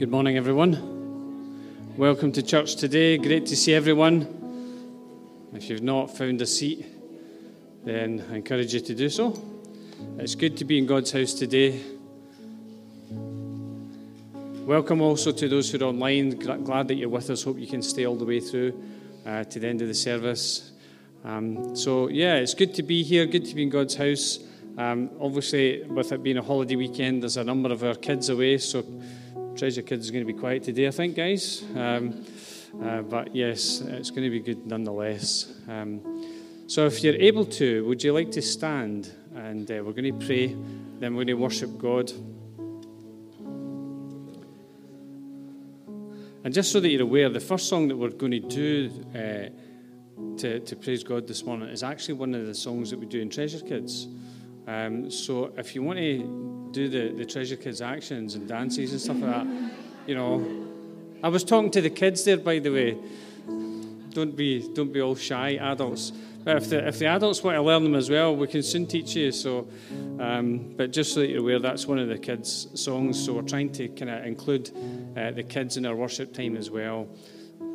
Good morning, everyone. Welcome to church today. Great to see everyone. If you've not found a seat, then I encourage you to do so. It's good to be in God's house today. Welcome also to those who are online. Glad that you're with us. Hope you can stay all the way through uh, to the end of the service. Um, so, yeah, it's good to be here. Good to be in God's house. Um, obviously, with it being a holiday weekend, there's a number of our kids away, so Treasure Kids is going to be quiet today, I think, guys. Um, uh, but yes, it's going to be good nonetheless. Um, so, if you're able to, would you like to stand? And uh, we're going to pray, then we're going to worship God. And just so that you're aware, the first song that we're going to do uh, to, to praise God this morning is actually one of the songs that we do in Treasure Kids. Um, so if you want to do the, the Treasure Kids actions and dances and stuff like that, you know, I was talking to the kids there, by the way. Don't be don't be all shy, adults. But if the, if the adults want to learn them as well, we can soon teach you. So, um, but just so that you're aware, that's one of the kids' songs. So we're trying to kind of include uh, the kids in our worship time as well.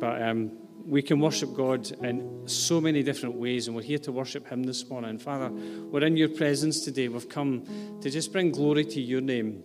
But um, we can worship God in so many different ways, and we're here to worship Him this morning. Father, we're in your presence today. We've come to just bring glory to your name,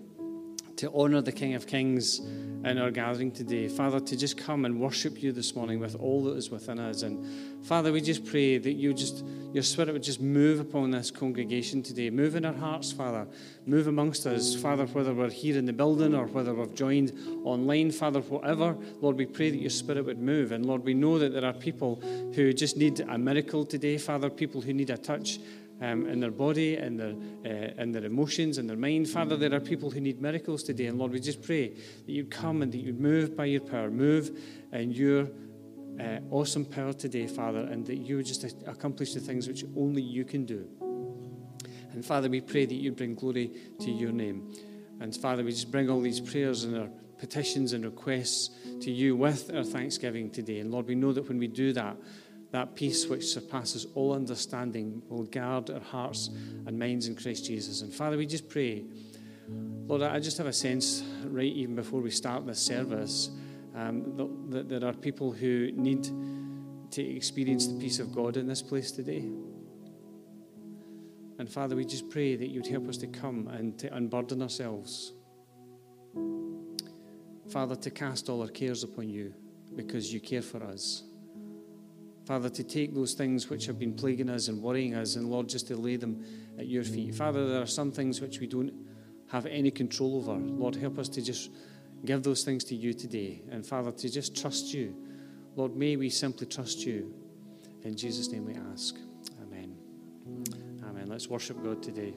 to honor the King of Kings in our gathering today. Father, to just come and worship you this morning with all that is within us. And Father, we just pray that you just your spirit would just move upon this congregation today. Move in our hearts, Father. Move amongst us, Father, whether we're here in the building or whether we've joined online, Father, whatever. Lord, we pray that your spirit would move. And Lord, we know that there are people who just need a miracle today, Father, people who need a touch. Um, in their body, in their, uh, in their emotions, in their mind. Father, there are people who need miracles today. And Lord, we just pray that you'd come and that you'd move by your power, move in your uh, awesome power today, Father, and that you would just accomplish the things which only you can do. And Father, we pray that you bring glory to your name. And Father, we just bring all these prayers and our petitions and requests to you with our thanksgiving today. And Lord, we know that when we do that, that peace which surpasses all understanding will guard our hearts and minds in Christ Jesus. And Father, we just pray, Lord, I just have a sense right even before we start this service um, that there are people who need to experience the peace of God in this place today. And Father, we just pray that you'd help us to come and to unburden ourselves. Father, to cast all our cares upon you because you care for us. Father, to take those things which have been plaguing us and worrying us, and Lord, just to lay them at your feet. Father, there are some things which we don't have any control over. Lord, help us to just give those things to you today. And Father, to just trust you. Lord, may we simply trust you. In Jesus' name we ask. Amen. Amen. Let's worship God today.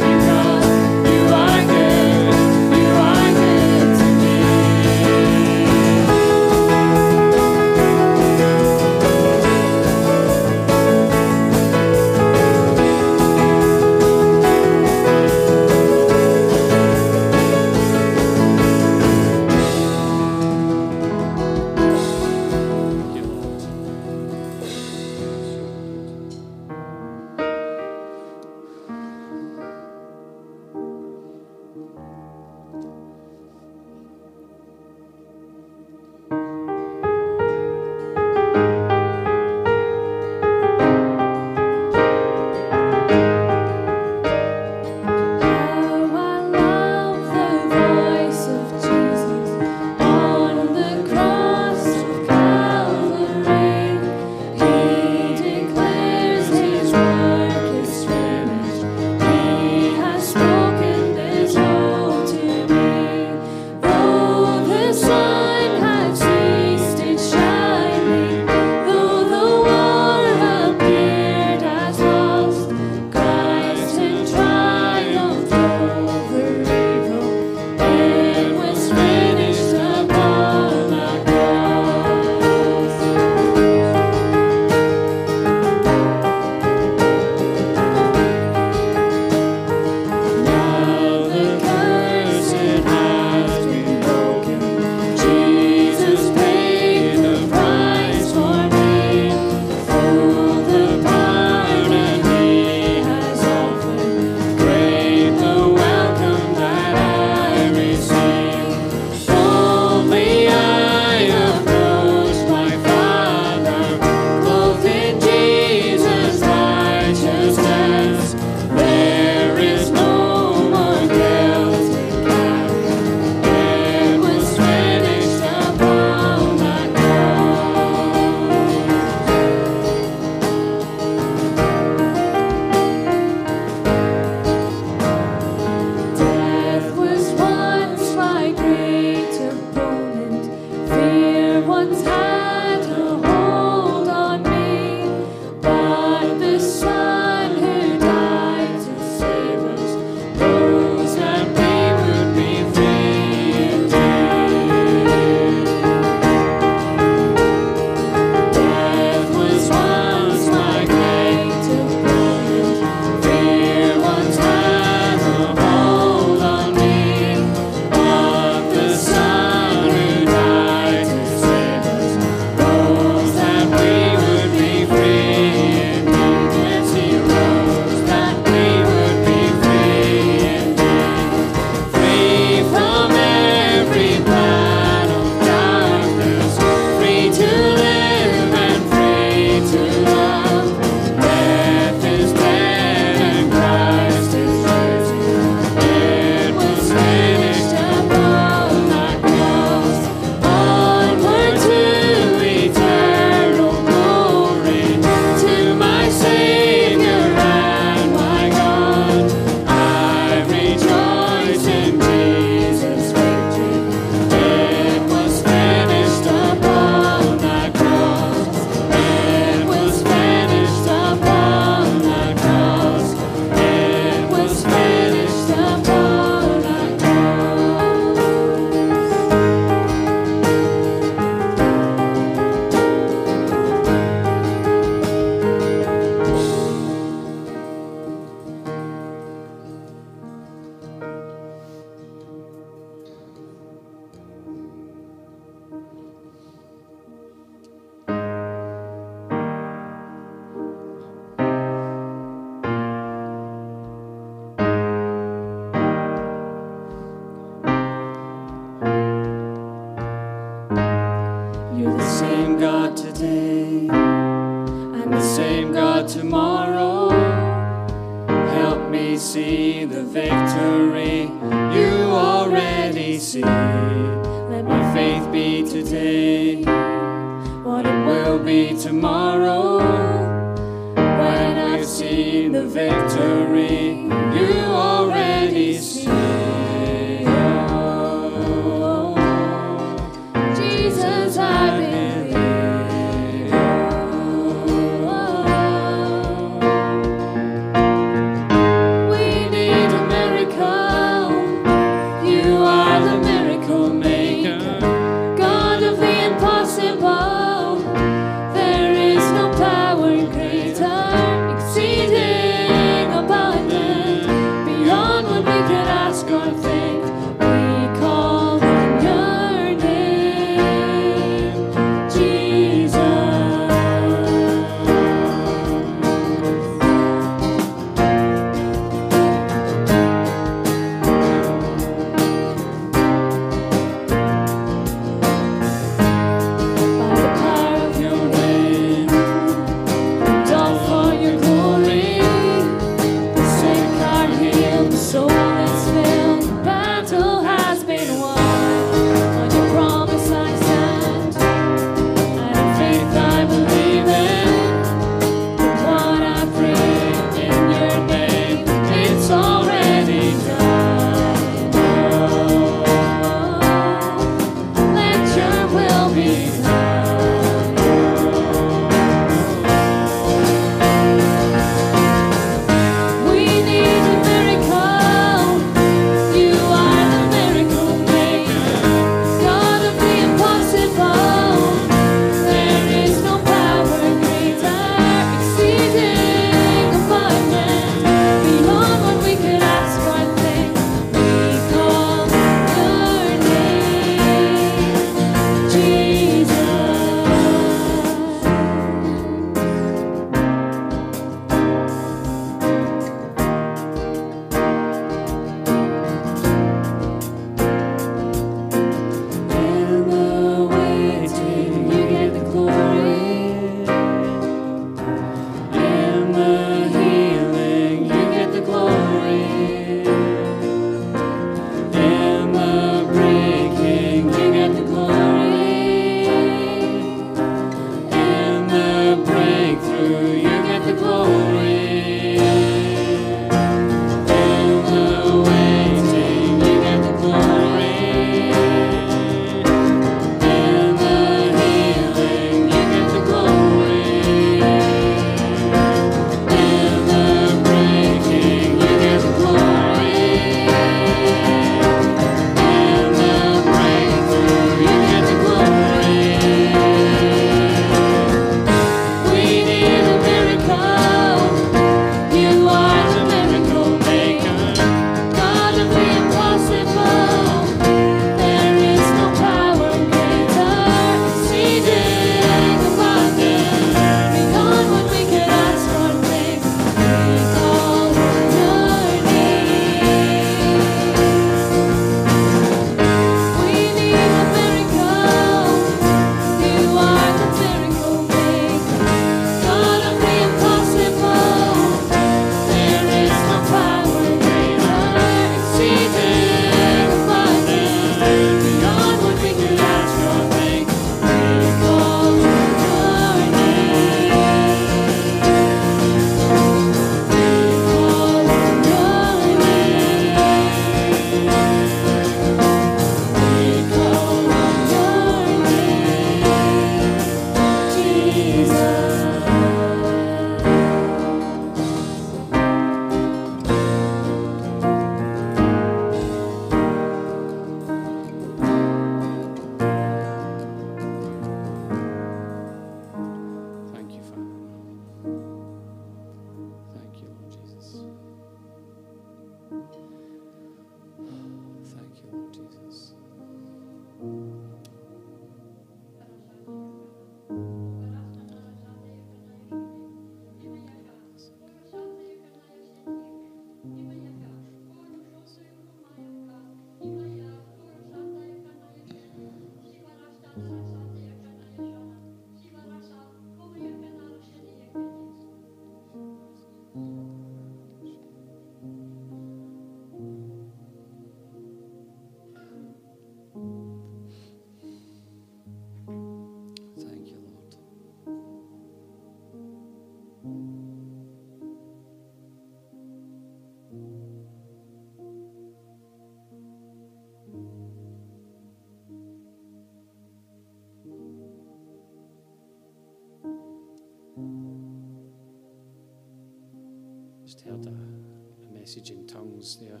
I'd heard a, a message in tongues there.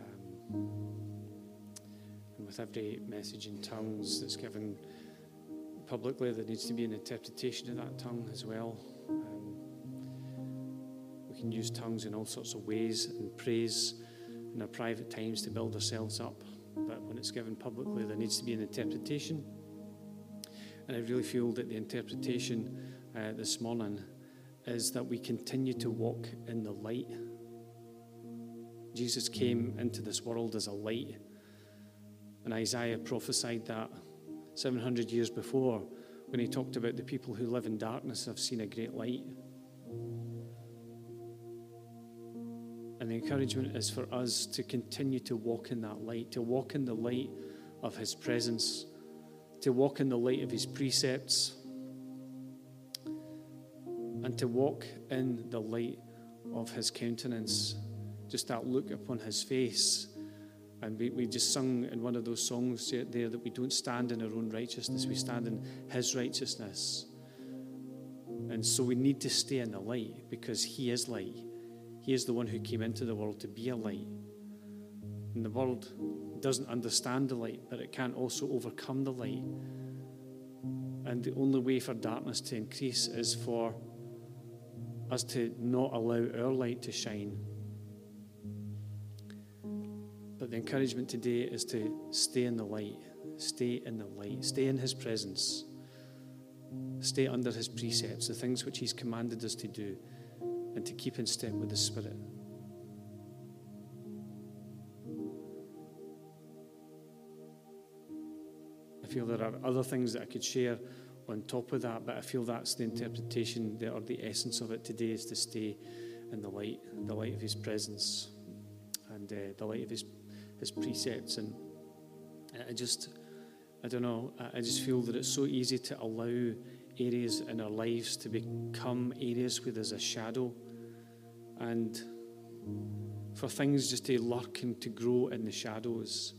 Um, and with every message in tongues that's given publicly, there needs to be an interpretation of that tongue as well. Um, we can use tongues in all sorts of ways and praise in our private times to build ourselves up. But when it's given publicly, there needs to be an interpretation. And I really feel that the interpretation uh, this morning is that we continue to walk in the light. Jesus came into this world as a light, and Isaiah prophesied that 700 years before when he talked about the people who live in darkness have seen a great light. And the encouragement is for us to continue to walk in that light, to walk in the light of his presence, to walk in the light of his precepts, and to walk in the light of his countenance, just that look upon his face. And we, we just sung in one of those songs there that we don't stand in our own righteousness, we stand in his righteousness. And so we need to stay in the light because he is light. He is the one who came into the world to be a light. And the world doesn't understand the light, but it can't also overcome the light. And the only way for darkness to increase is for us to not allow our light to shine. But the encouragement today is to stay in the light, stay in the light, stay in His presence, stay under His precepts, the things which He's commanded us to do, and to keep in step with the Spirit. I feel there are other things that I could share on top of that, but I feel that's the interpretation or the essence of it today is to stay in the light, the light of His presence, and uh, the light of His His precepts. And I just, I don't know, I just feel that it's so easy to allow areas in our lives to become areas where there's a shadow, and for things just to lurk and to grow in the shadows.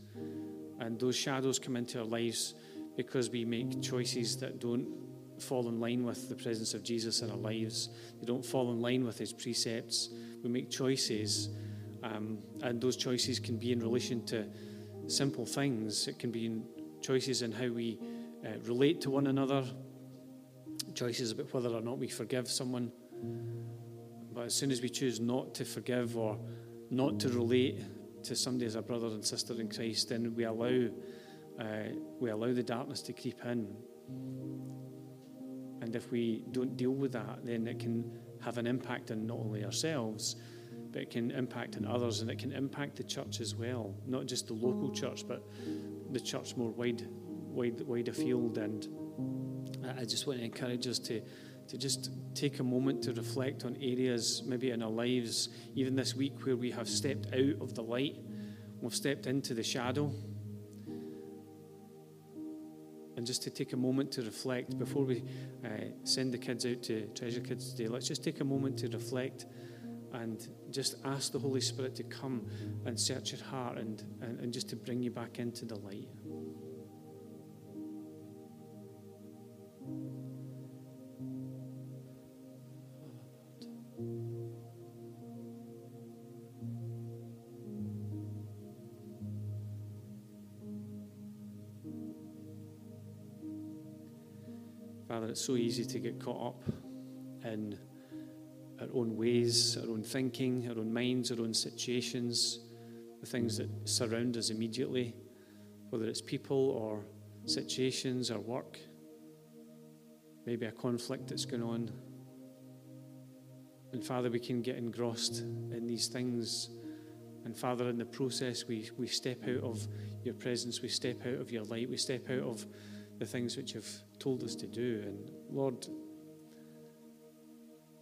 And those shadows come into our lives because we make choices that don't fall in line with the presence of Jesus in our lives. They don't fall in line with his precepts. We make choices, um, and those choices can be in relation to simple things. It can be in choices in how we uh, relate to one another, choices about whether or not we forgive someone. But as soon as we choose not to forgive or not to relate to somebody as a brother and sister in Christ, then we allow uh, we allow the darkness to creep in. And if we don't deal with that, then it can have an impact on not only ourselves, but it can impact on others and it can impact the church as well. Not just the local church, but the church more wide, wide, wide afield. And I just want to encourage us to, to just take a moment to reflect on areas, maybe in our lives, even this week, where we have stepped out of the light, we've stepped into the shadow and just to take a moment to reflect before we uh, send the kids out to Treasure Kids today. Let's just take a moment to reflect and just ask the Holy Spirit to come and search your heart and, and, and just to bring you back into the light. Father, it's so easy to get caught up in our own ways, our own thinking, our own minds, our own situations, the things that surround us immediately, whether it's people or situations or work, maybe a conflict that's going on. And Father, we can get engrossed in these things. And Father, in the process, we, we step out of your presence, we step out of your light, we step out of the things which you've told us to do. And Lord,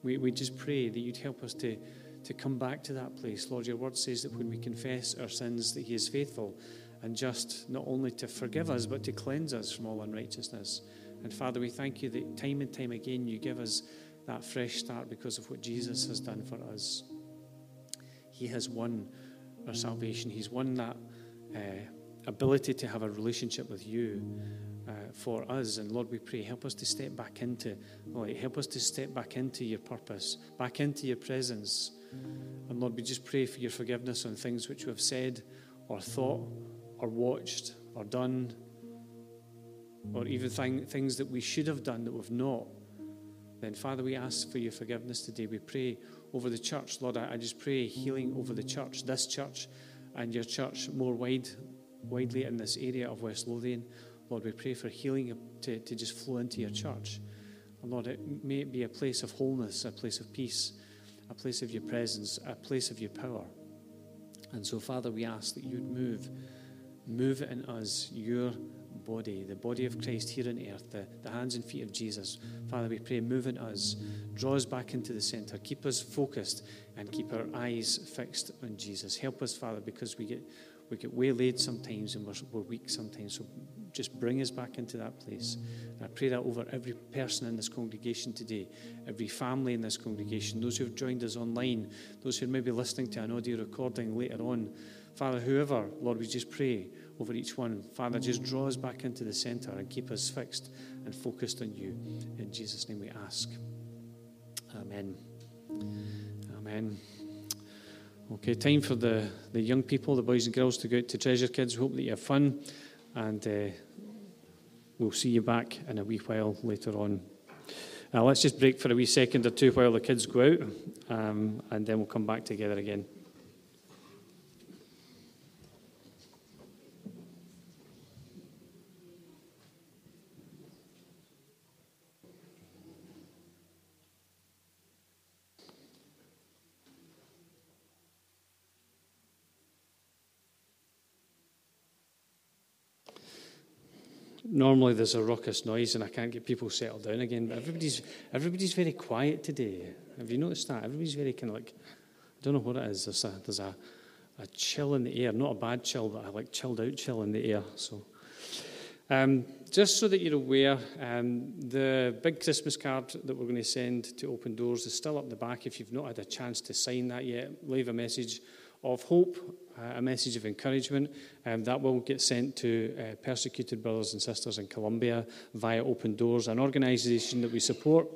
we, we just pray that you'd help us to, to come back to that place. Lord, your word says that when we confess our sins, that he is faithful and just not only to forgive us, but to cleanse us from all unrighteousness. And Father, we thank you that time and time again you give us that fresh start because of what Jesus has done for us. He has won our salvation, He's won that uh, ability to have a relationship with you uh, for us. And Lord, we pray, help us to step back into, Lord, help us to step back into your purpose, back into your presence, And Lord, we just pray for your forgiveness on things which we have said or thought or watched or done, or even thing, things that we should have done that we've not. Then, Father, we ask for your forgiveness today. We pray over the church. Lord, I, I just pray healing over the church, this church, and your church more wide, widely in this area of West Lothian. Lord, we pray for healing to, to just flow into your church. And Lord, it may it be a place of wholeness, a place of peace, a place of your presence, a place of your power. And so, Father, we ask that you'd move, move in us your body, the body of Christ here on earth, the, the hands and feet of Jesus. Father, we pray, move in us, draw us back into the center, keep us focused, and keep our eyes fixed on Jesus. Help us, Father, because we get we get waylaid sometimes and we're, we're weak sometimes. So just bring us back into that place. And I pray that over every person in this congregation today, every family in this congregation, those who have joined us online, those who are maybe listening to an audio recording later on. Father, whoever, Lord, we just pray over each one. Father, just draw us back into the center and keep us fixed and focused on you. In Jesus' name we ask. Amen. Amen. Okay, time for the, the young people, the boys and girls, to go out to Treasure Kids. We hope that you have fun, and uh, we'll see you back in a wee while later on. Uh, let's just break for a wee second or two while the kids go out, um, and then we'll come back together again. Normally there's a raucous noise and I can't get people settled down again. But everybody's everybody's very quiet today. Have you noticed that? Everybody's very kind of like I don't know what it is. There's a there's a, a chill in the air, not a bad chill, but a like chilled out chill in the air. So. Um, just so that you're aware, um, the big Christmas card that we're going to send to Open Doors is still up the back. If you've not had a chance to sign that yet, leave a message of hope, a message of encouragement. Um, that will get sent to uh, persecuted brothers and sisters in Colombia via Open Doors, an organisation that we support.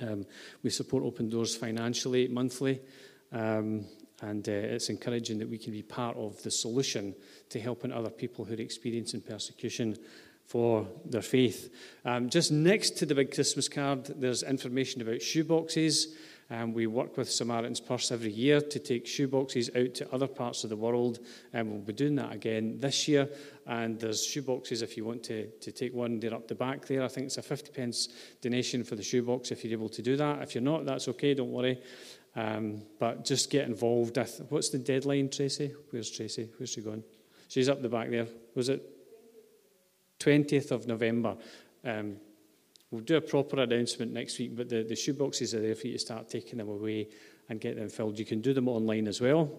Um, we support Open Doors financially, monthly, um, and uh, it's encouraging that we can be part of the solution to helping other people who are experiencing persecution for their faith. Um, just next to the big Christmas card, there's information about shoeboxes. Um, we work with Samaritan's Purse every year to take shoeboxes out to other parts of the world, and we'll be doing that again this year. And there's shoeboxes if you want to, to take one, they're up the back there. I think it's a 50 pence donation for the shoebox if you're able to do that. If you're not, that's okay, don't worry. Um, but just get involved. What's the deadline, Tracy? Where's Tracy? Where's she gone? She's up the back there. Was it 20th of November? Um, We'll do a proper announcement next week, but the, the shoeboxes are there for you to start taking them away and get them filled. You can do them online as well.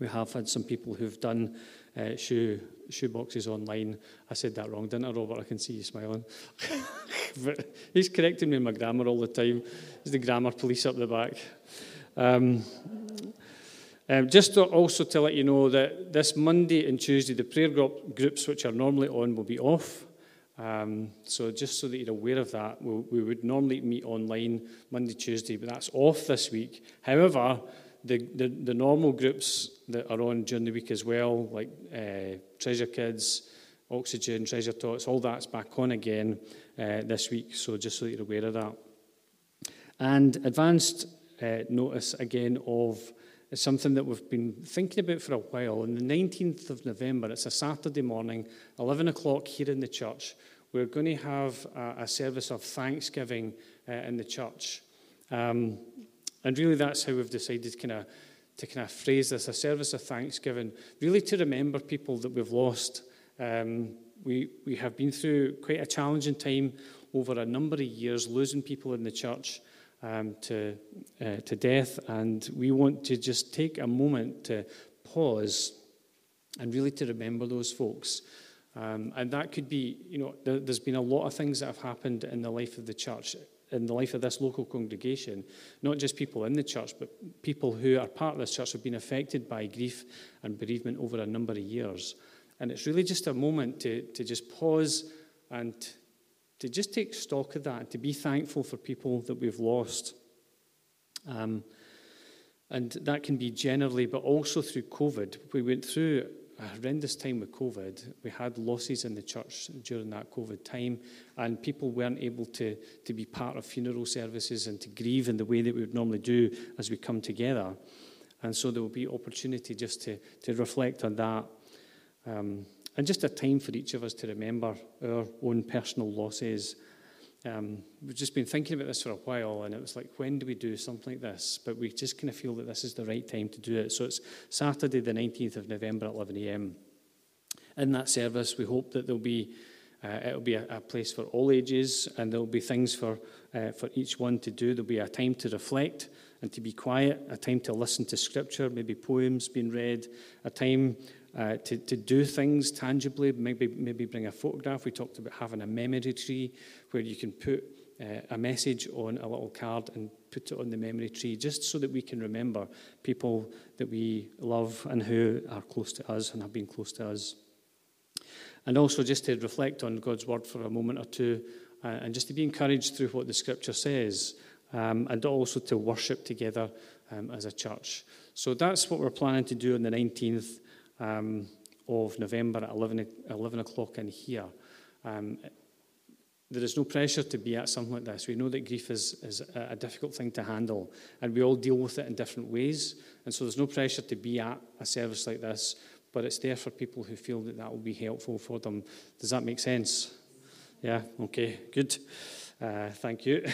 We have had some people who've done uh, shoe shoe boxes online. I said that wrong, didn't I, Robert? I can see you smiling. but he's correcting me in my grammar all the time. He's the grammar police up the back. Um, um, just to also to let you know that this Monday and Tuesday, the prayer group, groups which are normally on will be off. Um, so just so that you're aware of that, we, we would normally meet online Monday, Tuesday, but that's off this week. However, the, the, the, normal groups that are on during the week as well, like uh, Treasure Kids, Oxygen, Treasure Tots, all that's back on again uh, this week. So just so that you're aware of that. And advanced uh, notice again of something that we've been thinking about for a while. On the 19th of November, it's a Saturday morning, 11 o'clock here in the church, we're going to have a, a service of thanksgiving uh, in the church. Um, and really, that's how we've decided kind of to kind of phrase this a service of thanksgiving, really to remember people that we've lost. Um, we, we have been through quite a challenging time over a number of years, losing people in the church um, to, uh, to death. And we want to just take a moment to pause and really to remember those folks. Um, and that could be, you know, there, has been a lot of things that have happened in the life of the church, in the life of this local congregation. Not just people in the church, but people who are part of this church have been affected by grief and bereavement over a number of years. And it's really just a moment to, to just pause and to just take stock of that, to be thankful for people that we've lost. Um, And that can be generally, but also through COVID. We went through a horrendous time with COVID. We had losses in the church during that COVID time, and people weren't able to, to be part of funeral services and to grieve in the way that we would normally do as we come together. And so there will be opportunity just to, to reflect on that. Um, and just a time for each of us to remember our own personal losses. Um, we've just been thinking about this for a while, and it was like, when do we do something like this? But we just kind of feel that this is the right time to do it. So it's Saturday, the 19th of November at 11 a.m. In that service, we hope that there'll be uh, it'll be a, a, place for all ages, and there'll be things for uh, for each one to do. There'll be a time to reflect and to be quiet, a time to listen to scripture, maybe poems being read, a time uh, to, to do things tangibly, maybe, maybe bring a photograph. We talked about having a memory tree where you can put uh, a message on a little card and put it on the memory tree just so that we can remember people that we love and who are close to us and have been close to us. And also just to reflect on God's word for a moment or two uh, and just to be encouraged through what the scripture says um, and also to worship together um, as a church. So that's what we're planning to do on the 19th um, of November at 11, 11 o'clock in here. Um, there is no pressure to be at something like this. We know that grief is, is a difficult thing to handle, and we all deal with it in different ways. And so there's no pressure to be at a service like this, but it's there for people who feel that that will be helpful for them. Does that make sense? Yeah, okay, good. Uh, thank you.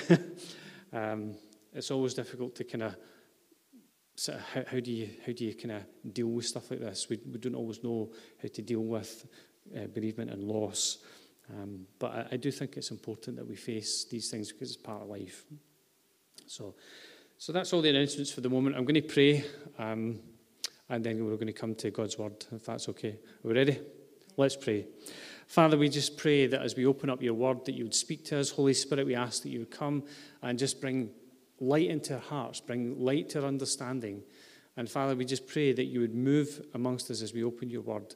um, it's always difficult to kind of so how, how, do you how do you kind of deal with stuff like this? We, we don't always know how to deal with uh, bereavement and loss, um, but I, I, do think it's important that we face these things because it's part of life. So, so that's all the announcements for the moment. I'm going to pray, um, and then we're going to come to God's word, if that's okay. Are we ready? Let's pray. Father, we just pray that as we open up your word, that you would speak to us. Holy Spirit, we ask that you would come and just bring light into our hearts, bring light to our understanding. And Father, we just pray that you would move amongst us as we open your word.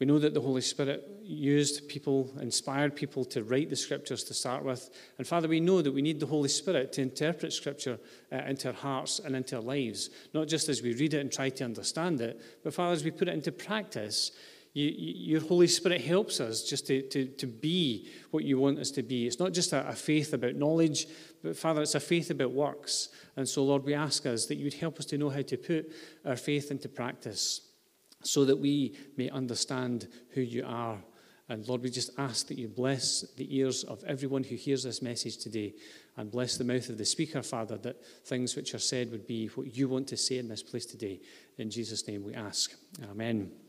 We know that the Holy Spirit used people, inspired people to write the scriptures to start with. And Father, we know that we need the Holy Spirit to interpret scripture uh, into our hearts and into our lives, not just as we read it and try to understand it, but Father, as we put it into practice, you, you, your Holy Spirit helps us just to, to, to be what you want us to be. It's not just a, a faith about knowledge, but Father, it's a faith about works. And so, Lord, we ask us that you'd help us to know how to put our faith into practice so that we may understand who you are. And Lord, we just ask that you bless the ears of everyone who hears this message today and bless the mouth of the speaker, Father, that things which are said would be what you want to say in this place today. In Jesus' name we ask. Amen.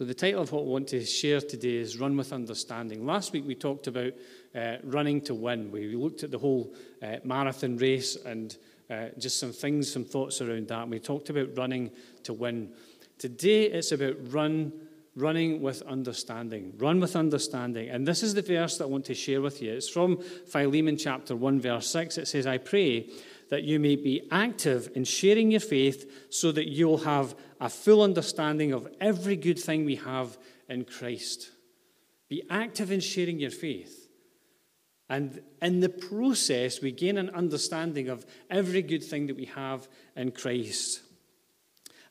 So, the title of what I want to share today is Run with Understanding. Last week we talked about uh, running to win. We looked at the whole uh, marathon race and uh, just some things, some thoughts around that. We talked about running to win. Today it's about run, running with understanding. Run with understanding. And this is the verse that I want to share with you. It's from Philemon chapter 1, verse 6. It says, I pray that you may be active in sharing your faith so that you will have a full understanding of every good thing we have in Christ. Be active in sharing your faith. And in the process, we gain an understanding of every good thing that we have in Christ.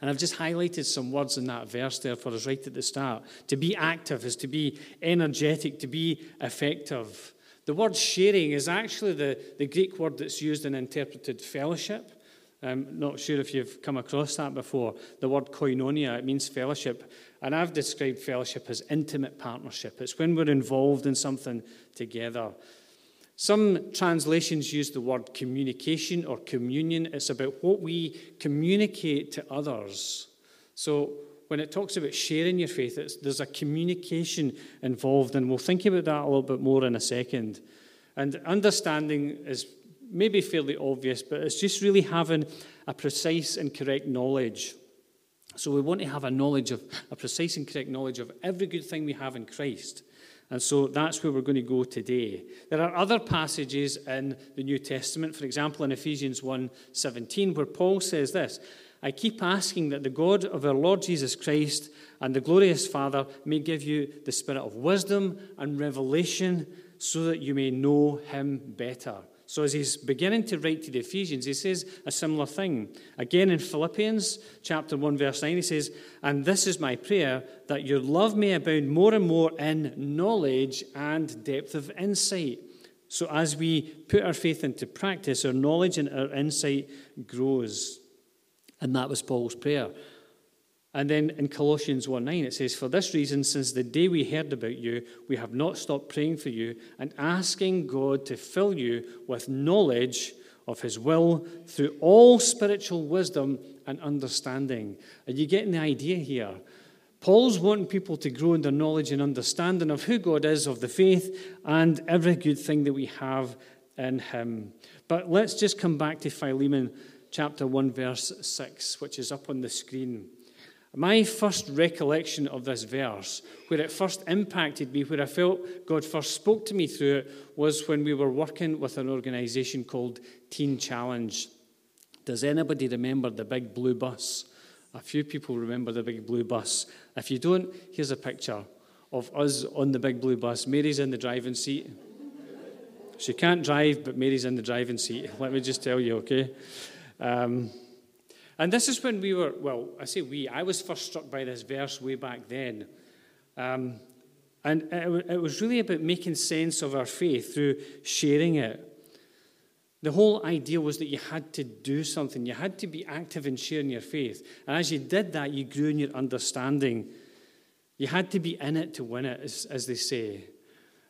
And I've just highlighted some words in that verse there for us right at the start. To be active is to be energetic, to be effective. The word sharing is actually the, the Greek word that's used in interpreted fellowship. I'm not sure if you've come across that before. The word koinonia, it means fellowship. And I've described fellowship as intimate partnership. It's when we're involved in something together. Some translations use the word communication or communion. It's about what we communicate to others. So when it talks about sharing your faith, there's a communication involved, and we'll think about that a little bit more in a second. And understanding is maybe fairly obvious, but it's just really having a precise and correct knowledge. So we want to have a knowledge of a precise and correct knowledge of every good thing we have in Christ. And so that's where we're going to go today. There are other passages in the New Testament, for example, in Ephesians 1:17, where Paul says this I keep asking that the God of our Lord Jesus Christ and the glorious Father may give you the spirit of wisdom and revelation so that you may know him better. So, as he's beginning to write to the Ephesians, he says a similar thing. Again, in Philippians chapter 1, verse 9, he says, And this is my prayer, that your love may abound more and more in knowledge and depth of insight. So, as we put our faith into practice, our knowledge and our insight grows. And that was Paul's prayer. And then in Colossians 1 9, it says, For this reason, since the day we heard about you, we have not stopped praying for you and asking God to fill you with knowledge of his will through all spiritual wisdom and understanding. Are you getting the idea here? Paul's wanting people to grow in their knowledge and understanding of who God is, of the faith, and every good thing that we have in him. But let's just come back to Philemon chapter 1, verse 6, which is up on the screen. My first recollection of this verse, where it first impacted me, where I felt God first spoke to me through it, was when we were working with an organization called Teen Challenge. Does anybody remember the big blue bus? A few people remember the big blue bus. If you don't, here's a picture of us on the big blue bus. Mary's in the driving seat. She can't drive, but Mary's in the driving seat. Let me just tell you, okay? Um, and this is when we were, well, I say we, I was first struck by this verse way back then. Um, and it, was really about making sense of our faith through sharing it. The whole idea was that you had to do something. You had to be active in sharing your faith. And as you did that, you grew in your understanding. You had to be in it to win it, as, as they say.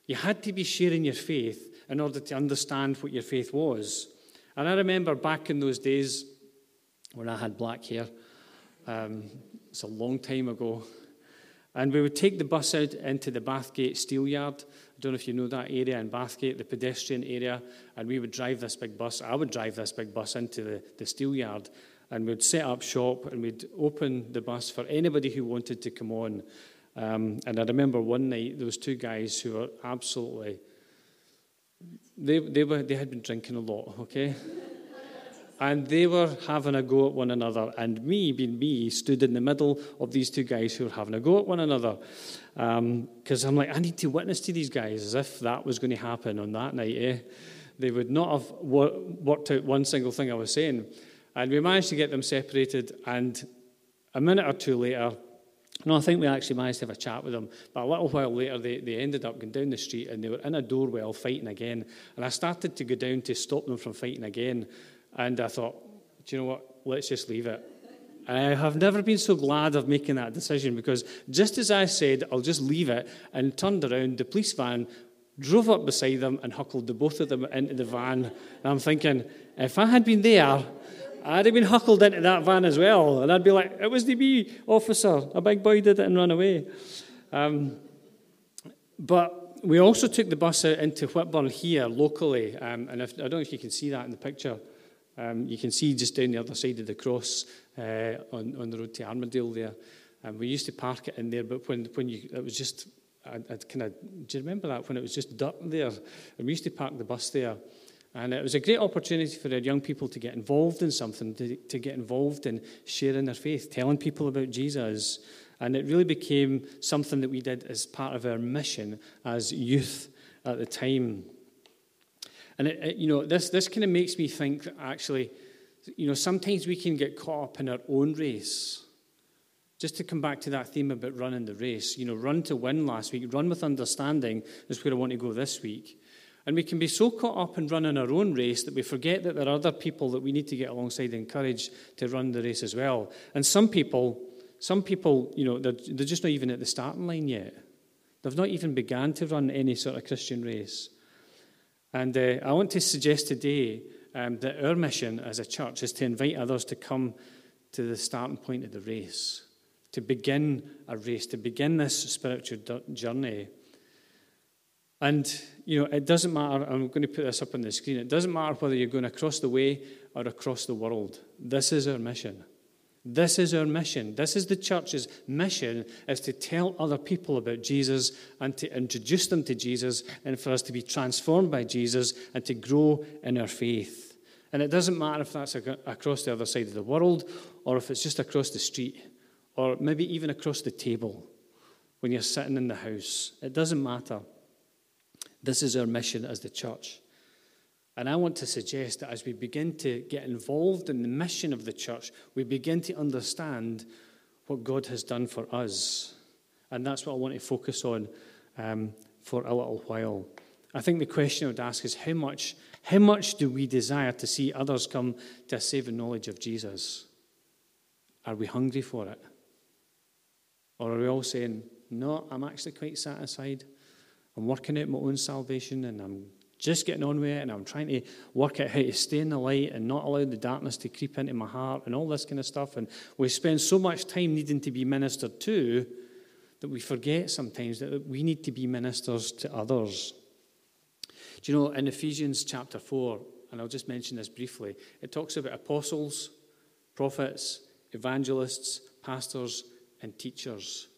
You had to be sharing your faith in order to understand what your faith was. And I remember back in those days, when I had black hair. Um, it's a long time ago. And we would take the bus out into the Bathgate Steelyard. I don't know if you know that area in Bathgate, the pedestrian area. And we would drive this big bus. I would drive this big bus into the, the Steelyard. And we'd set up shop and we'd open the bus for anybody who wanted to come on. Um, and I remember one night, there was two guys who were absolutely, they, they, were, they had been drinking a lot, okay? And they were having a go at one another. And me, being me, stood in the middle of these two guys who were having a go at one another. Because um, I'm like, I need to witness to these guys as if that was going to happen on that night. Eh? They would not have wor- worked out one single thing I was saying. And we managed to get them separated. And a minute or two later, no, I think we actually managed to have a chat with them. But a little while later, they, they ended up going down the street and they were in a doorwell fighting again. And I started to go down to stop them from fighting again. And I thought, do you know what? Let's just leave it. And I have never been so glad of making that decision because just as I said, I'll just leave it, and turned around, the police van drove up beside them and huckled the both of them into the van. And I'm thinking, if I had been there, I'd have been huckled into that van as well. And I'd be like, it was the me, officer. A big boy did it and ran away. Um, but we also took the bus out into Whitburn here locally. Um, and if, I don't know if you can see that in the picture. Um, you can see just down the other side of the cross uh, on, on the road to Armadale there. Um, we used to park it in there, but when, when you, it was just, I, I kind of, do you remember that when it was just dirt there? And we used to park the bus there. And it was a great opportunity for our young people to get involved in something, to, to get involved in sharing their faith, telling people about Jesus. And it really became something that we did as part of our mission as youth at the time. And it, it, you know, this this kind of makes me think that actually, you know, sometimes we can get caught up in our own race. Just to come back to that theme about running the race, you know, run to win last week, run with understanding is where I want to go this week. And we can be so caught up in running our own race that we forget that there are other people that we need to get alongside and encourage to run the race as well. And some people, some people, you know, they're, they're just not even at the starting line yet. They've not even begun to run any sort of Christian race. And uh, I want to suggest today um, that our mission as a church is to invite others to come to the starting point of the race, to begin a race, to begin this spiritual journey. And, you know, it doesn't matter, I'm going to put this up on the screen, it doesn't matter whether you're going across the way or across the world. This is our mission. This is our mission. This is the church's mission is to tell other people about Jesus and to introduce them to Jesus and for us to be transformed by Jesus and to grow in our faith. And it doesn't matter if that's across the other side of the world or if it's just across the street or maybe even across the table when you're sitting in the house. It doesn't matter. This is our mission as the church. And I want to suggest that as we begin to get involved in the mission of the church, we begin to understand what God has done for us. And that's what I want to focus on um, for a little while. I think the question I would ask is how much, how much do we desire to see others come to a saving knowledge of Jesus? Are we hungry for it? Or are we all saying, no, I'm actually quite satisfied. I'm working out my own salvation and I'm just getting on with it and I'm trying to work out how to stay in the light and not allow the darkness to creep into my heart and all this kind of stuff. And we spend so much time needing to be ministered to that we forget sometimes that we need to be ministers to others. Do you know, in Ephesians chapter 4, and I'll just mention this briefly, it talks about apostles, prophets, evangelists, pastors, and teachers.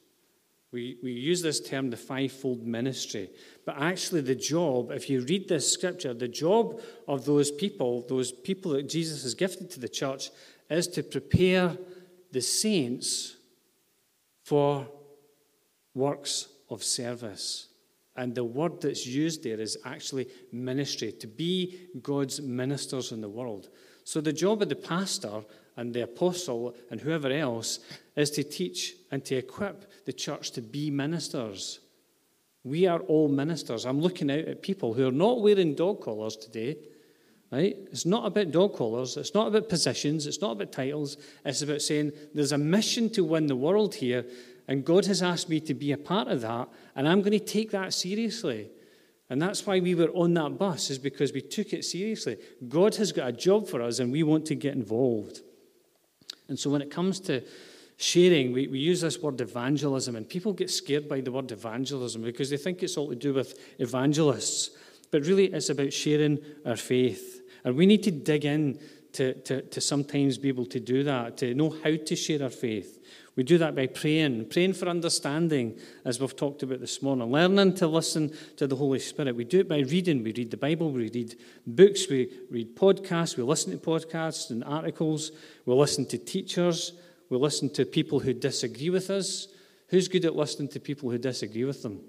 We, we use this term, the fivefold ministry. But actually, the job, if you read this scripture, the job of those people, those people that Jesus has gifted to the church, is to prepare the saints for works of service. And the word that's used there is actually ministry, to be God's ministers in the world. So the job of the pastor and the apostle and whoever else is to teach and to equip the church to be ministers. We are all ministers. I'm looking out at people who are not wearing dog collars today. Right? It's not about dog collars. It's not about positions. It's not about titles. It's about saying there's a mission to win the world here, and God has asked me to be a part of that, and I'm going to take that seriously. And that's why we were on that bus, is because we took it seriously. God has got a job for us, and we want to get involved. And so when it comes to sharing, we, we use this word evangelism, and people get scared by the word evangelism because they think it's all to do with evangelists. But really, it's about sharing our faith. And we need to dig in to, to, to sometimes be able to do that, to know how to share our faith. We do that by praying, praying for understanding, as we've talked about this morning, learning to listen to the Holy Spirit. We do it by reading. We read the Bible, we read books, we read podcasts, we listen to podcasts and articles, we listen to teachers, we listen to people who disagree with us. Who's good at listening to people who disagree with them?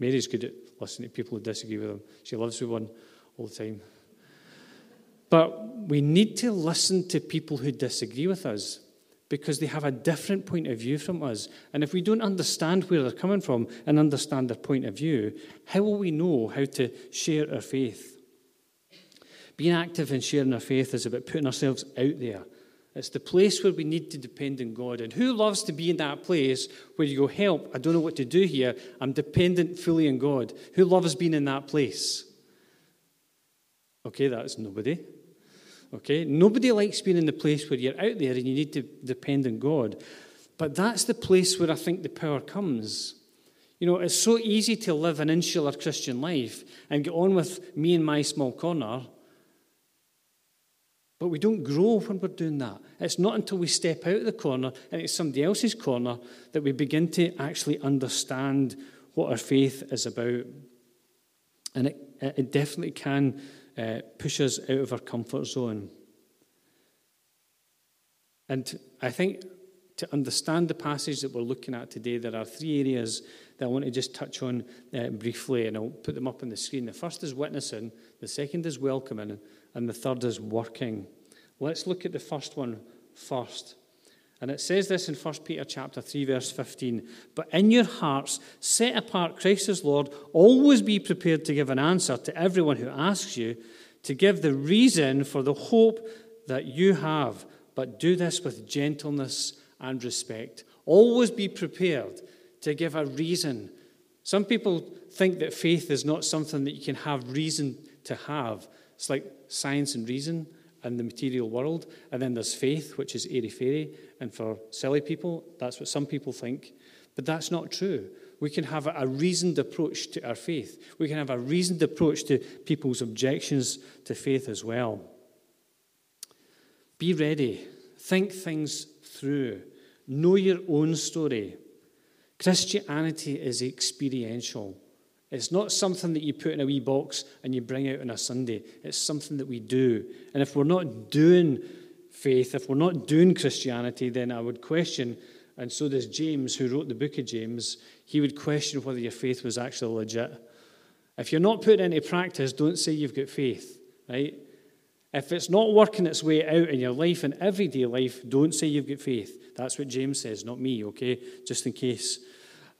Mary's good at listening to people who disagree with them. She loves with one all the time. But we need to listen to people who disagree with us because they have a different point of view from us. And if we don't understand where they're coming from and understand their point of view, how will we know how to share our faith? Being active in sharing our faith is about putting ourselves out there. It's the place where we need to depend on God. And who loves to be in that place where you go, Help, I don't know what to do here. I'm dependent fully on God. Who loves being in that place? Okay, that's nobody. Okay? Nobody likes being in the place where you're out there and you need to depend on God. But that's the place where I think the power comes. You know, it's so easy to live an insular Christian life and get on with me and my small corner. But we don't grow when we're doing that. It's not until we step out of the corner and it's somebody else's corner that we begin to actually understand what our faith is about. And it, it definitely can uh, push us out of our comfort zone. And I think to understand the passage that we're looking at today, there are three areas that I want to just touch on uh, briefly, and I'll put them up on the screen. The first is witnessing, the second is welcoming, and the third is working. Let's look at the first one first. And it says this in 1 Peter chapter 3 verse 15, "But in your hearts set apart Christ as Lord, always be prepared to give an answer to everyone who asks you, to give the reason for the hope that you have, but do this with gentleness and respect. Always be prepared to give a reason. Some people think that faith is not something that you can have reason to have. It's like science and reason in the material world. And then there's faith, which is airy fairy. And for silly people, that's what some people think. But that's not true. We can have a reasoned approach to our faith. We can have a reasoned approach to people's objections to faith as well. Be ready. Think things through. Know your own story. Christianity is experiential. It's not something that you put in a wee box and you bring out on a Sunday. It's something that we do. And if we're not doing faith, if we're not doing Christianity, then I would question, and so does James, who wrote the book of James, he would question whether your faith was actually legit. If you're not putting into practice, don't say you've got faith, right? If it's not working its way out in your life and everyday life, don't say you've got faith. That's what James says, not me, okay? Just in case.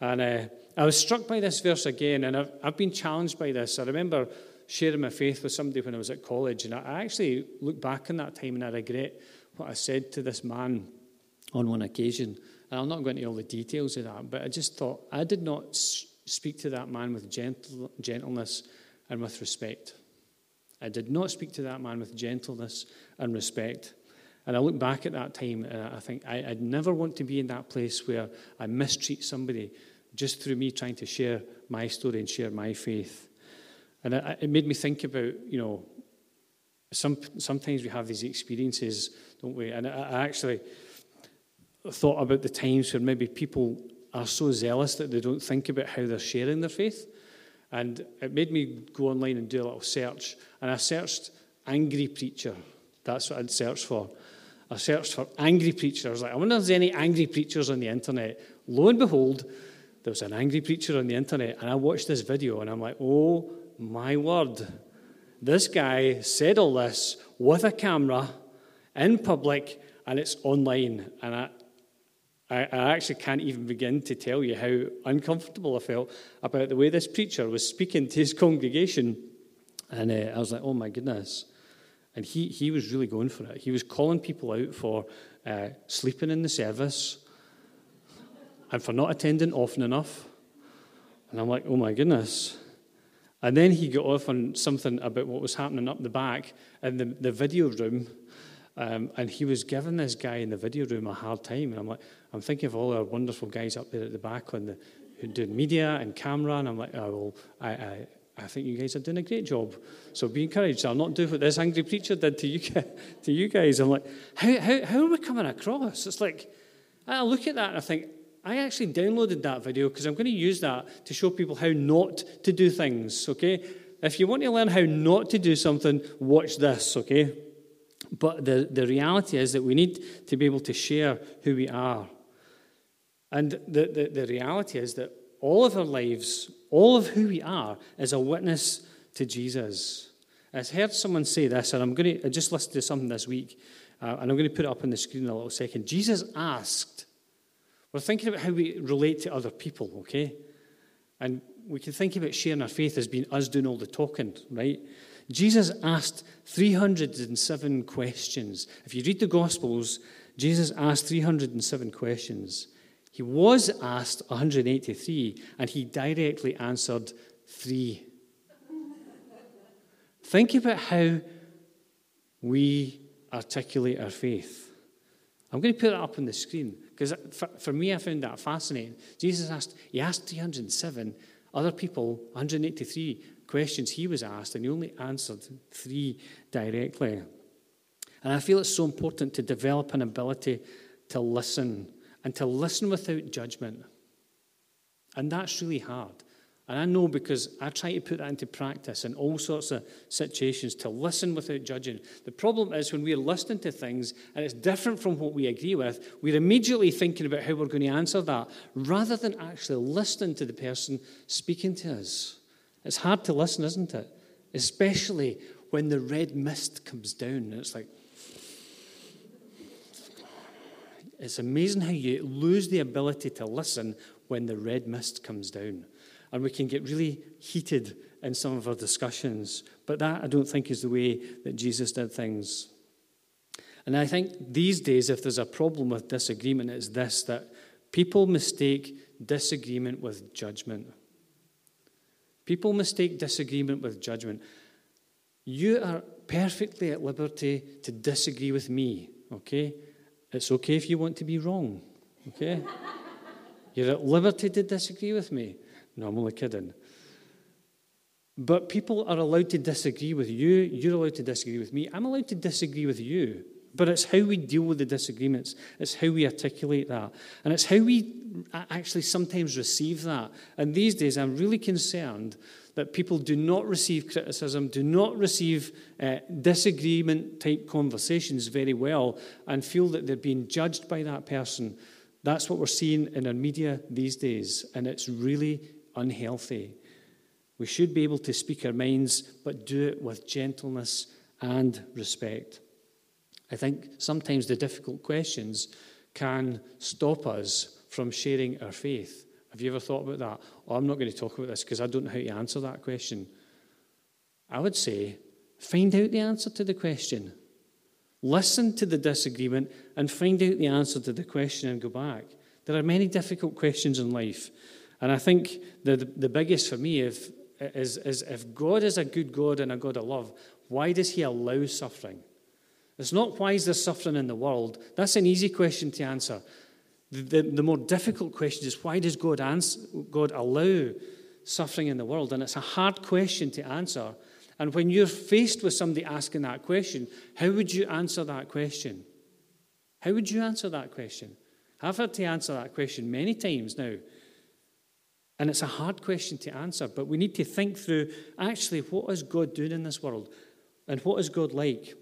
And uh, I was struck by this verse again, and I've, I've been challenged by this. I remember sharing my faith with somebody when I was at college, and I actually look back on that time and I regret what I said to this man on one occasion. And I'm not going into all the details of that, but I just thought I did not speak to that man with gentle, gentleness and with respect. I did not speak to that man with gentleness and respect. And I look back at that time and I think I, would never want to be in that place where I mistreat somebody just through me trying to share my story and share my faith. And it, made me think about, you know, some, sometimes we have these experiences, don't we? And I, actually thought about the times where maybe people are so zealous that they don't think about how they're sharing their faith. And it made me go online and do a little search. And I searched angry preacher. That's what I'd searched for. I searched for angry preachers. Like, I wonder if there's any angry preachers on the internet. Lo and behold, there was an angry preacher on the internet. And I watched this video and I'm like, oh my word. This guy said all this with a camera in public and it's online. And I, I, I actually can't even begin to tell you how uncomfortable I felt about the way this preacher was speaking to his congregation. And uh, I was like, oh my goodness. And he, he was really going for it. He was calling people out for uh, sleeping in the service and for not attending often enough. And I'm like, oh my goodness. And then he got off on something about what was happening up the back in the, the video room. Um, and he was giving this guy in the video room a hard time. And I'm like, I'm thinking of all our wonderful guys up there at the back on the, who media and camera. And I'm like, oh, well, I, I, I think you guys are doing a great job. So be encouraged. I'll not do what this angry preacher did to you, to you guys. I'm like, how, how, how are we coming across? It's like, I look at that and I think, I actually downloaded that video because I'm going to use that to show people how not to do things, okay? If you want to learn how not to do something, watch this, okay? But the, the reality is that we need to be able to share who we are. And the, the, the reality is that all of our lives, all of who we are, is a witness to Jesus. I heard someone say this, and I'm going to I just listen to something this week, uh, and I'm going to put it up on the screen in a little second. Jesus asked, we're thinking about how we relate to other people, okay? And we can think about sharing our faith as being us doing all the talking, right? Jesus asked 307 questions. If you read the Gospels, Jesus asked 307 questions. He was asked 183, and he directly answered three. Think about how we articulate our faith. I'm going to put it up on the screen because uh, for, for me, I found that fascinating. Jesus asked, he asked 307 other people, 183 questions he was asked, and he only answered three directly. And I feel it's so important to develop an ability to listen and to listen without judgment. And that's really hard. And I know because I try to put that into practice in all sorts of situations to listen without judging. The problem is when we're listening to things and it's different from what we agree with, we're immediately thinking about how we're going to answer that rather than actually listening to the person speaking to us. It's hard to listen, isn't it? Especially when the red mist comes down and it's like, It's amazing how you lose the ability to listen when the red mist comes down. And we can get really heated in some of our discussions. But that, I don't think, is the way that Jesus did things. And I think these days, if there's a problem with disagreement, it's this that people mistake disagreement with judgment. People mistake disagreement with judgment. You are perfectly at liberty to disagree with me, okay? It's okay if you want to be wrong, okay? You're at liberty to disagree with me. No, I'm only kidding. But people are allowed to disagree with you. You're allowed to disagree with me. I'm allowed to disagree with you. But it's how we deal with the disagreements. It's how we articulate that. And it's how we actually sometimes receive that. And these days, I'm really concerned that people do not receive criticism, do not receive uh, disagreement type conversations very well, and feel that they're being judged by that person. That's what we're seeing in our media these days, and it's really unhealthy. We should be able to speak our minds, but do it with gentleness and respect. I think sometimes the difficult questions can stop us from sharing our faith. Have you ever thought about that? Oh, I'm not going to talk about this because I don't know how to answer that question. I would say, find out the answer to the question. Listen to the disagreement and find out the answer to the question and go back. There are many difficult questions in life. And I think the, the biggest for me if, is, is if God is a good God and a God of love, why does he allow suffering? It's not why is there suffering in the world. That's an easy question to answer. The, the, the more difficult question is why does God, answer, God allow suffering in the world? And it's a hard question to answer. And when you're faced with somebody asking that question, how would you answer that question? How would you answer that question? I've had to answer that question many times now. And it's a hard question to answer, but we need to think through actually what is God doing in this world? And what is God like?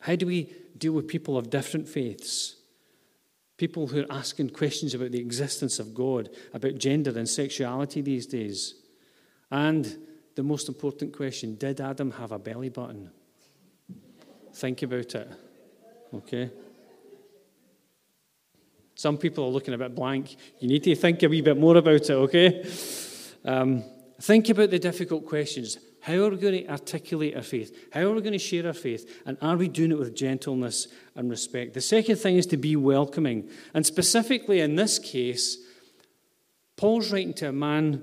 How do we deal with people of different faiths? People who are asking questions about the existence of God, about gender and sexuality these days. And the most important question did Adam have a belly button? Think about it. Okay? Some people are looking a bit blank. You need to think a wee bit more about it, okay? Um, think about the difficult questions. How are we going to articulate our faith? How are we going to share our faith? And are we doing it with gentleness and respect? The second thing is to be welcoming. And specifically in this case, Paul's writing to a man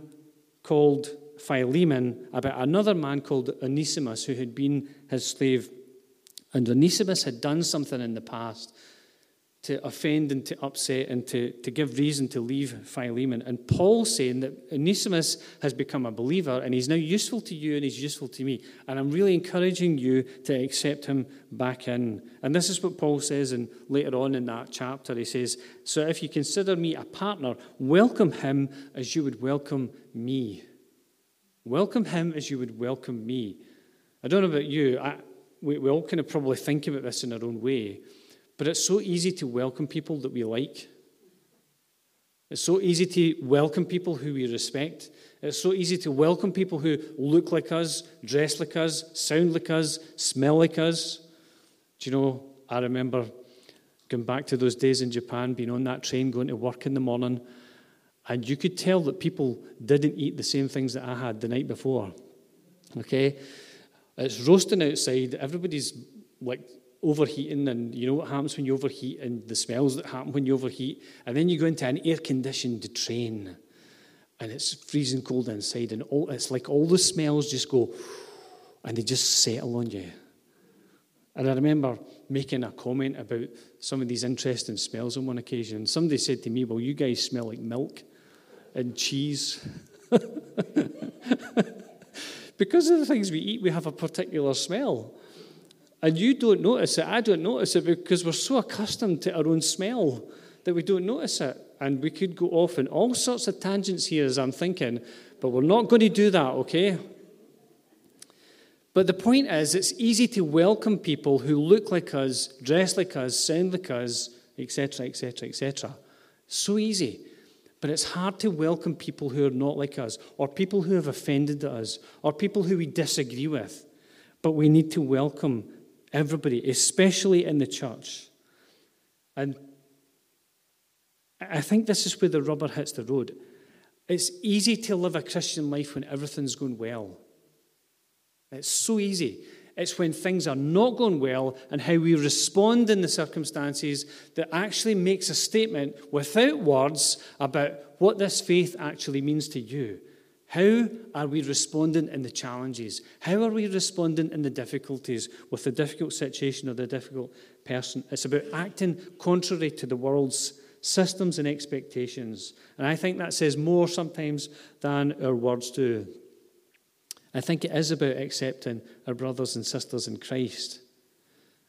called Philemon about another man called Onesimus who had been his slave. And Onesimus had done something in the past to offend and to upset and to, to give reason to leave Philemon. And Paul's saying that Onesimus has become a believer and he's now useful to you and he's useful to me. And I'm really encouraging you to accept him back in. And this is what Paul says and later on in that chapter. He says, So if you consider me a partner, welcome him as you would welcome me. Welcome him as you would welcome me. I don't know about you, I, we, we all kind of probably think about this in our own way. But it's so easy to welcome people that we like. It's so easy to welcome people who we respect. It's so easy to welcome people who look like us, dress like us, sound like us, smell like us. Do you know, I remember going back to those days in Japan, being on that train, going to work in the morning, and you could tell that people didn't eat the same things that I had the night before. Okay? It's roasting outside, everybody's like overheating, and you know what happens when you overheat, and the smells that happen when you overheat. And then you go into an air conditioned train, and it's freezing cold inside, and all, it's like all the smells just go, and they just settle on you. And I remember making a comment about some of these interesting smells on one occasion. And Somebody said to me, Well, you guys smell like milk and cheese. because of the things we eat, we have a particular smell. And you don't notice it. I don't notice it because we're so accustomed to our own smell that we don't notice it. And we could go off in all sorts of tangents here as I'm thinking, but we're not going to do that, okay? But the point is, it's easy to welcome people who look like us, dress like us, sound like us, etc., etc., etc. So easy. But it's hard to welcome people who are not like us, or people who have offended us, or people who we disagree with. But we need to welcome Everybody, especially in the church. And I think this is where the rubber hits the road. It's easy to live a Christian life when everything's going well. It's so easy. It's when things are not going well and how we respond in the circumstances that actually makes a statement without words about what this faith actually means to you. How are we responding in the challenges? How are we responding in the difficulties with the difficult situation or the difficult person? It's about acting contrary to the world's systems and expectations. And I think that says more sometimes than our words do. I think it is about accepting our brothers and sisters in Christ.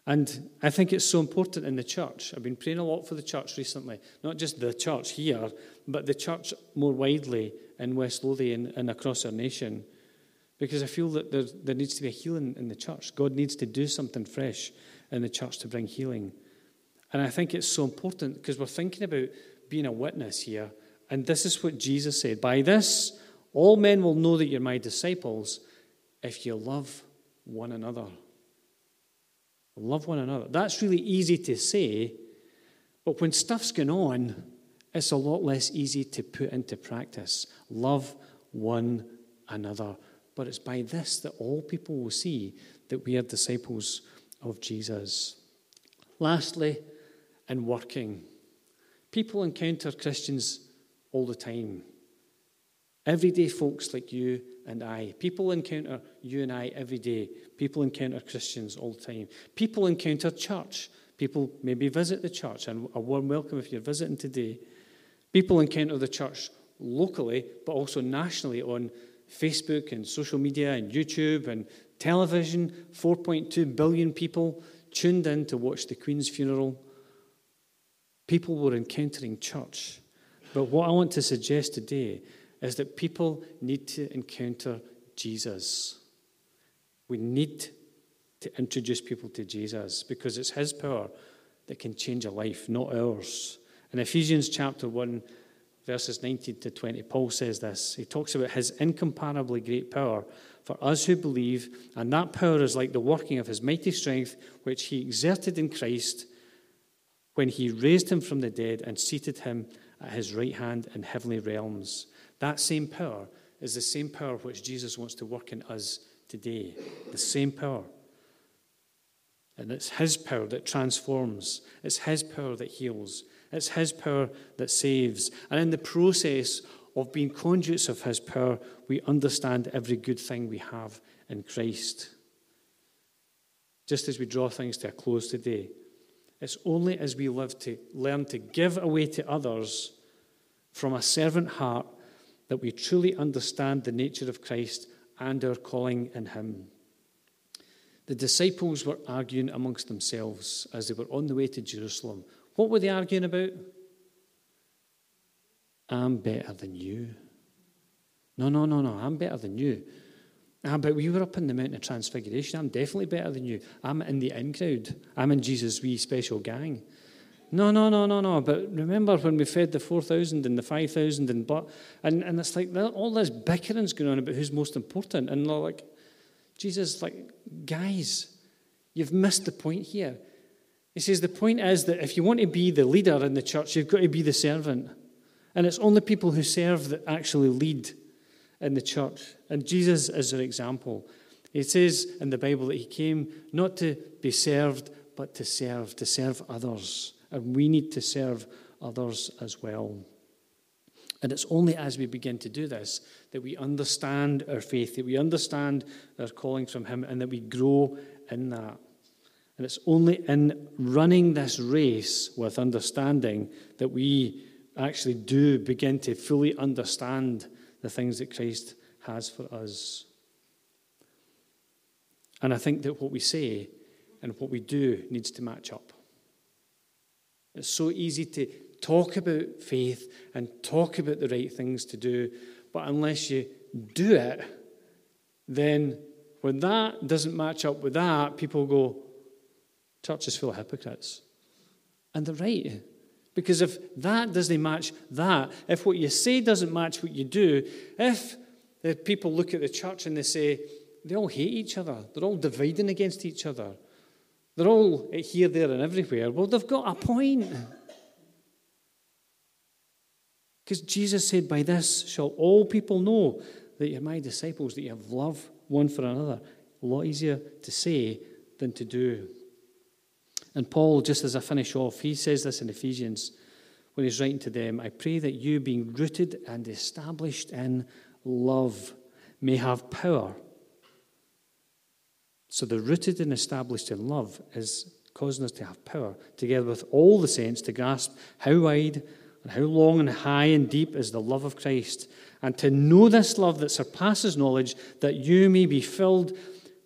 And I think it's so important in the church. I've been praying a lot for the church recently, not just the church here, but the church more widely in West Lothian and across our nation because I feel that there, there needs to be a healing in the church. God needs to do something fresh in the church to bring healing. And I think it's so important because we're thinking about being a witness here. And this is what Jesus said By this, All men will know that you're my disciples if you love one another. Love one another. That's really easy to say, but when stuff's going on, it's a lot less easy to put into practice. Love one another. But it's by this that all people will see that we are disciples of Jesus. Lastly, in working, people encounter Christians all the time. Everyday folks like you and I. People encounter you and I every day. People encounter Christians all the time. People encounter church. People maybe visit the church, and a warm welcome if you're visiting today. People encounter the church locally, but also nationally on Facebook and social media and YouTube and television. 4.2 billion people tuned in to watch the Queen's funeral. People were encountering church. But what I want to suggest today is that people need to encounter Jesus. We need to introduce people to Jesus because it's His power that can change a life, not ours. In Ephesians chapter 1, verses 19 to 20, Paul says this. He talks about His incomparably great power for us who believe, and that power is like the working of His mighty strength, which He exerted in Christ when He raised Him from the dead and seated Him at His right hand in heavenly realms. That same power is the same power which Jesus wants to work in us today. The same power. And it's His power that transforms, it's His power that heals, it's His power that saves. And in the process of being conduits of His power, we understand every good thing we have in Christ. Just as we draw things to a close today, it's only as we live to learn to give away to others from a servant heart that we truly understand the nature of Christ and our calling in Him. The disciples were arguing amongst themselves as they were on the way to Jerusalem. What were they arguing about? I'm better than you. No, no, no, no, I'm better than you. Ah, but we were up in the Mountain of Transfiguration. I'm definitely better than you. I'm in the in crowd. I'm in Jesus' wee special gang. No, no, no, no, no. But remember when we fed the 4,000 and the 5,000 and but and, and it's like all this bickering's going on about who's most important. And they're like, Jesus, like, guys, you've missed the point here. He says the point is that if you want to be the leader in the church, you've got to be the servant. And it's only people who serve that actually lead in the church. And Jesus is an example. It says in the Bible that he came not to be served, but to serve, to serve others. And we need to serve others as well. And it's only as we begin to do this that we understand our faith, that we understand our calling from Him, and that we grow in that. And it's only in running this race with understanding that we actually do begin to fully understand the things that Christ has for us. And I think that what we say and what we do needs to match up. It's so easy to talk about faith and talk about the right things to do, but unless you do it, then when that doesn't match up with that, people go, church is full of hypocrites. And they're right. Because if that doesn't match that, if what you say doesn't match what you do, if the people look at the church and they say, they all hate each other, they're all dividing against each other, they're all here, there, and everywhere, well, they've got a point. Because Jesus said, By this shall all people know that you're my disciples, that you have love one for another. A lot easier to say than to do. And Paul, just as I finish off, he says this in Ephesians when he's writing to them I pray that you, being rooted and established in love, may have power. So the rooted and established in love is causing us to have power, together with all the saints, to grasp how wide and how long and high and deep is the love of Christ, and to know this love that surpasses knowledge, that you may be filled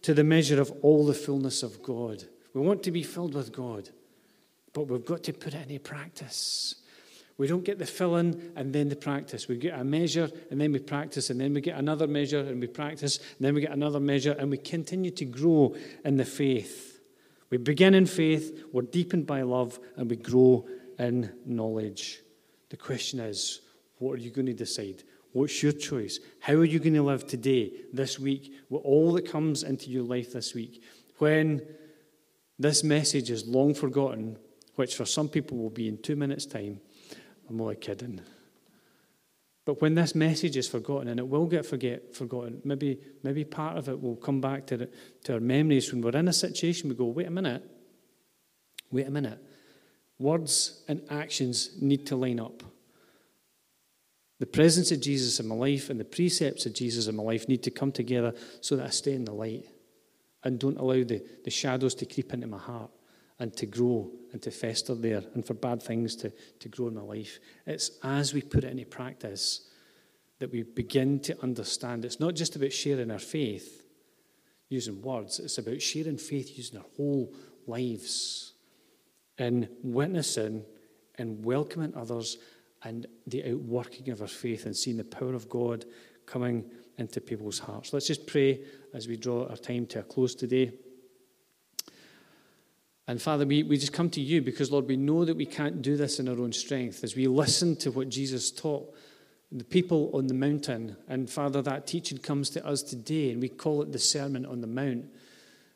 to the measure of all the fullness of God. We want to be filled with God, but we've got to put it into practice. We don't get the fill in and then the practice. We get a measure and then we practice, and then we get another measure and we practice, and then we get another measure, and we continue to grow in the faith. We begin in faith, we're deepened by love, and we grow in knowledge. The question is, what are you going to decide? What's your choice? How are you going to live today, this week, with all that comes into your life this week? When this message is long forgotten, which for some people will be in two minutes' time, I'm only kidding. But when this message is forgotten, and it will get forget, forgotten, maybe, maybe part of it will come back to, the, to our memories when we're in a situation, we go, wait a minute, wait a minute. Words and actions need to line up. The presence of Jesus in my life and the precepts of Jesus in my life need to come together so that I stay in the light and don't allow the, the shadows to creep into my heart and to grow and to fester there and for bad things to, to grow in my life. It's as we put it into practice that we begin to understand it's not just about sharing our faith using words, it's about sharing faith using our whole lives in witnessing and welcoming others and the outworking of our faith and seeing the power of God coming into people's hearts. Let's just pray as we draw our time to a close today. And Father, we, we just come to you because, Lord, we know that we can't do this in our own strength. As we listen to what Jesus taught the people on the mountain, and Father, that teaching comes to us today, and we call it the Sermon on the Mount.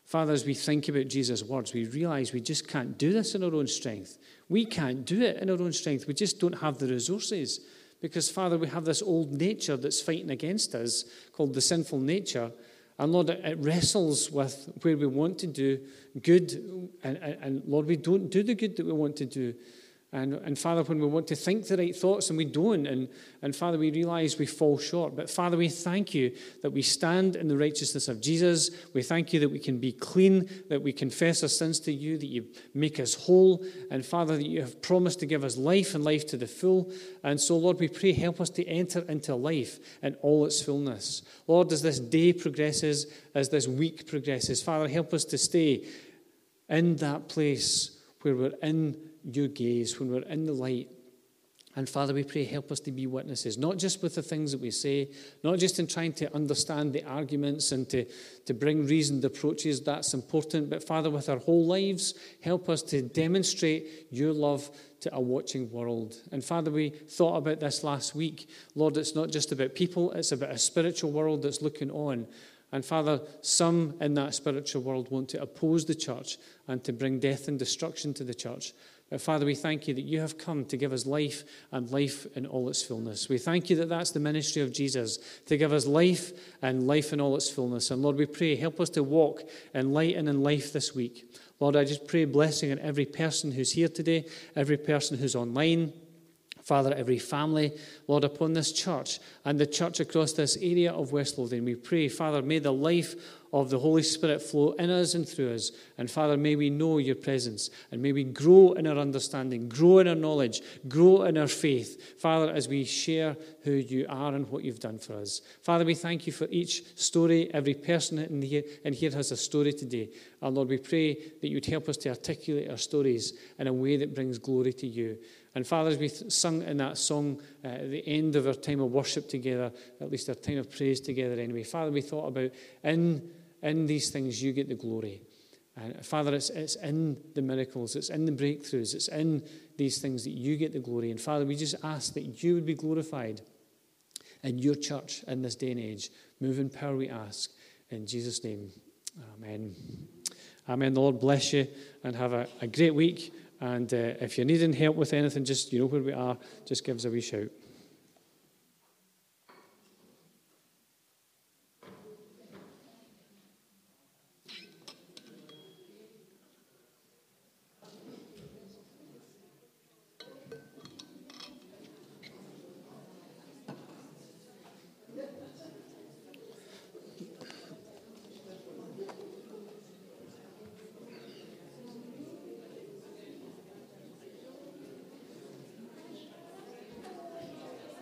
Father, as we think about Jesus' words, we realize we just can't do this in our own strength. We can't do it in our own strength. We just don't have the resources. Because, Father, we have this old nature that's fighting against us called the sinful nature. And Lord, it wrestles with where we want to do good. And, and, Lord, we don't do the good that we want to do. And, and Father, when we want to think the right thoughts and we don't, and, and Father, we realize we fall short. But Father, we thank you that we stand in the righteousness of Jesus. We thank you that we can be clean, that we confess our sins to you, that you make us whole. And Father, that you have promised to give us life and life to the full. And so, Lord, we pray, help us to enter into life in all its fullness. Lord, as this day progresses, as this week progresses, Father, help us to stay in that place where we're in your gaze, when we're in the light. And Father, we pray, help us to be witnesses, not just with the things that we say, not just in trying to understand the arguments and to, to bring reasoned approaches, that's important, but Father, with our whole lives, help us to demonstrate your love to a watching world. And Father, we thought about this last week. Lord, it's not just about people, it's about a spiritual world that's looking on. And Father, some in that spiritual world want to oppose the church and to bring death and destruction to the church. But Father, we thank you that you have come to give us life and life in all its fullness. We thank you that that's the ministry of Jesus, to give us life and life in all its fullness. And Lord, we pray, help us to walk in light and in life this week. Lord, I just pray blessing on every person who's here today, every person who's online. Father, every family, Lord, upon this church and the church across this area of West Lothian, we pray, Father, may the life of the Holy Spirit flow in us and through us. And Father, may we know your presence and may we grow in our understanding, grow in our knowledge, grow in our faith, Father, as we share who you are and what you've done for us. Father, we thank you for each story. Every person in here, in here has a story today. And Lord, we pray that you'd help us to articulate our stories in a way that brings glory to you. And Father, as we sung in that song uh, at the end of our time of worship together, at least our time of praise together anyway, Father, we thought about in, in these things you get the glory. And Father, it's, it's in the miracles, it's in the breakthroughs, it's in these things that you get the glory. And Father, we just ask that you would be glorified in your church in this day and age. Move in power, we ask. In Jesus' name, amen. Amen. The Lord bless you and have a, a great week. And uh, if you're needing help with anything, just you know where we are, just give us a wee shout.